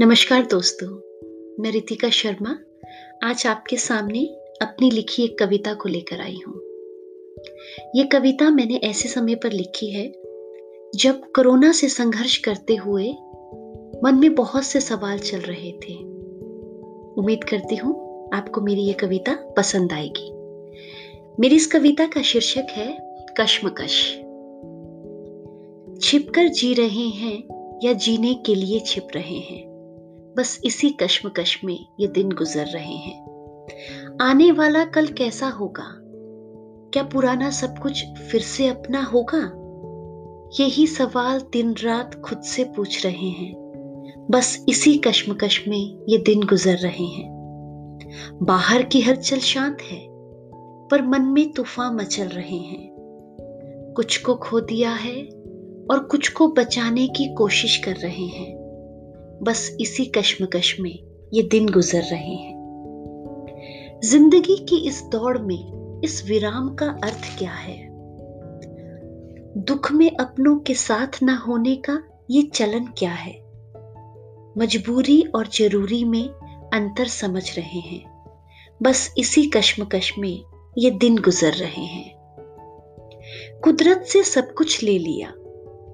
नमस्कार दोस्तों, मैं रितिका शर्मा आज आपके सामने अपनी लिखी एक कविता को लेकर आई हूँ। ये कविता मैंने ऐसे समय पर लिखी है, जब कोरोना से संघर्ष करते हुए मन में बहुत से सवाल चल रहे थे। उम्मीद करती हूँ आपको मेरी ये कविता पसंद आएगी। मेरी इस कविता का शीर्षक है, कश्मकश। छिपकर जी रहे हैं या जीने के लिए छिप रहे हैं। बस इसी कश्मकश में ये दिन गुजर रहे हैं। आने वाला कल कैसा होगा? क्या पुराना सब कुछ फिर से अपना होगा? यही सवाल दिन रात खुद से पूछ रहे हैं। बस इसी कश्मकश में ये दिन गुजर रहे हैं। बाहर की हलचल शांत है, पर मन में तूफ़ान मचल रहे हैं। कुछ को खो दिया है और कुछ को बचाने की कोशिश कर रहे हैं। बस इसी कश्मकश में ये दिन गुजर रहे हैं। ज़िंदगी की इस दौड़ में इस विराम का अर्थ क्या है? दुख में अपनों के साथ ना होने का ये चलन क्या है? मजबूरी और ज़रूरी में अंतर समझ रहे हैं। बस इसी कश्मकश में ये दिन गुजर रहे हैं। कुदरत से सब कुछ ले लिया,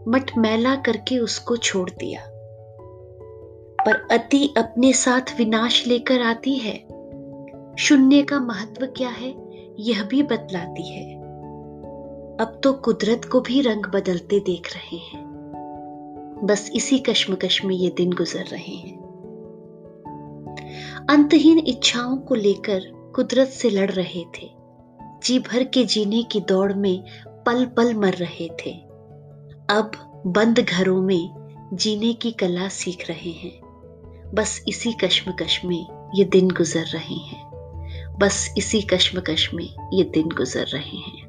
मटमैला करके उसको छोड़ दिया। पर अति अपने साथ विनाश लेकर आती है। शून्य का महत्व क्या है, यह भी बतलाती है। अब तो कुदरत को भी रंग बदलते देख रहे हैं। बस इसी कश्मकश में ये दिन गुजर रहे हैं। अंतहीन इच्छाओं को लेकर कुदरत से लड़ रहे थे। जी भर के जीने की दौड़ में पल पल मर रहे थे। अब बंद घरों में जीने की कला सीख रहे हैं। बस इसी कश्मकश में ये दिन गुजर रहे हैं। बस इसी कश्मकश में ये दिन गुजर रहे हैं।